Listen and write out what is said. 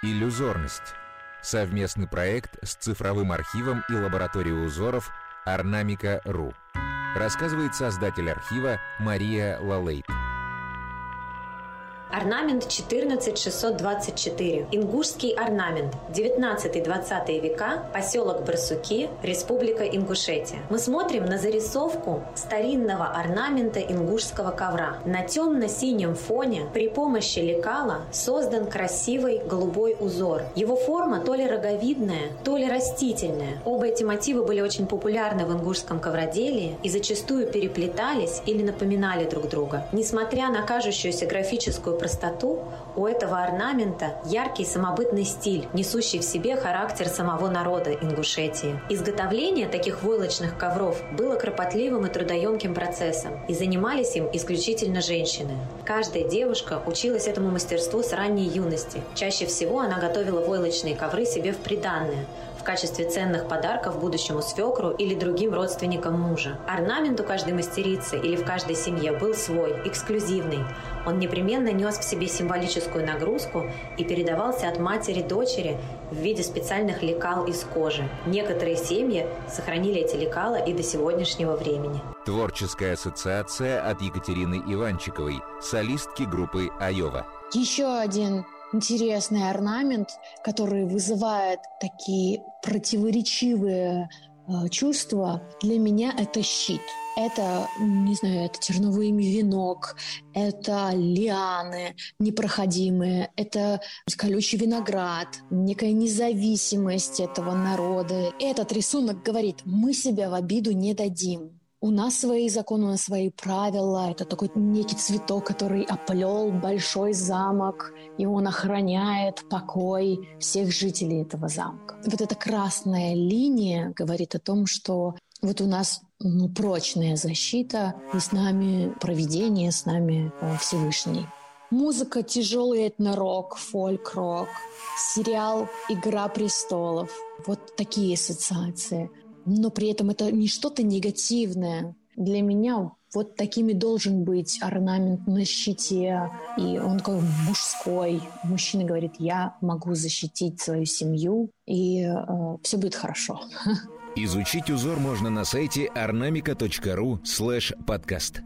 Иллюзорность. Совместный проект с цифровым архивом и лабораторией узоров Орнамика.ру. Рассказывает создатель архива Мария Лалейт. Орнамент 14624. Ингушский орнамент. 19-20 века. Поселок Барсуки. Республика Ингушетия. Мы смотрим на зарисовку старинного орнамента ингушского ковра. На темно-синем фоне при помощи лекала создан красивый голубой узор. Его форма то ли роговидная, то ли растительная. Оба эти мотивы были очень популярны в ингушском ковроделии и зачастую переплетались или напоминали друг друга. Несмотря на кажущуюся графическую простоту, у этого орнамента яркий самобытный стиль, несущий в себе характер самого народа Ингушетии. Изготовление таких войлочных ковров было кропотливым и трудоемким процессом, и занимались им исключительно женщины. Каждая девушка училась этому мастерству с ранней юности. Чаще всего она готовила войлочные ковры себе в приданное, качестве ценных подарков будущему свекру или другим родственникам мужа. Орнамент у каждой мастерицы или в каждой семье был свой, эксклюзивный. Он непременно нес в себе символическую нагрузку и передавался от матери дочери в виде специальных лекал из кожи. Некоторые семьи сохранили эти лекала и до сегодняшнего времени. Творческая ассоциация от Екатерины Иванчиковой, солистки группы «Айова». Еще один интересный орнамент, который вызывает такие противоречивые э, чувства. Для меня это щит. Это, не знаю, это терновый венок, это лианы непроходимые, это колючий виноград, некая независимость этого народа. Этот рисунок говорит, мы себя в обиду не дадим. У нас свои законы, у нас свои правила. Это такой некий цветок, который оплел большой замок, и он охраняет покой всех жителей этого замка. Вот эта красная линия говорит о том, что вот у нас ну, прочная защита, и с нами проведение, с нами э, Всевышний. Музыка тяжелый этнорок, фольк-рок, сериал «Игра престолов». Вот такие ассоциации но при этом это не что-то негативное. Для меня вот такими должен быть орнамент на щите, и он как мужской. Мужчина говорит, я могу защитить свою семью, и э, все будет хорошо. Изучить узор можно на сайте ornamica.ru слэш подкаст.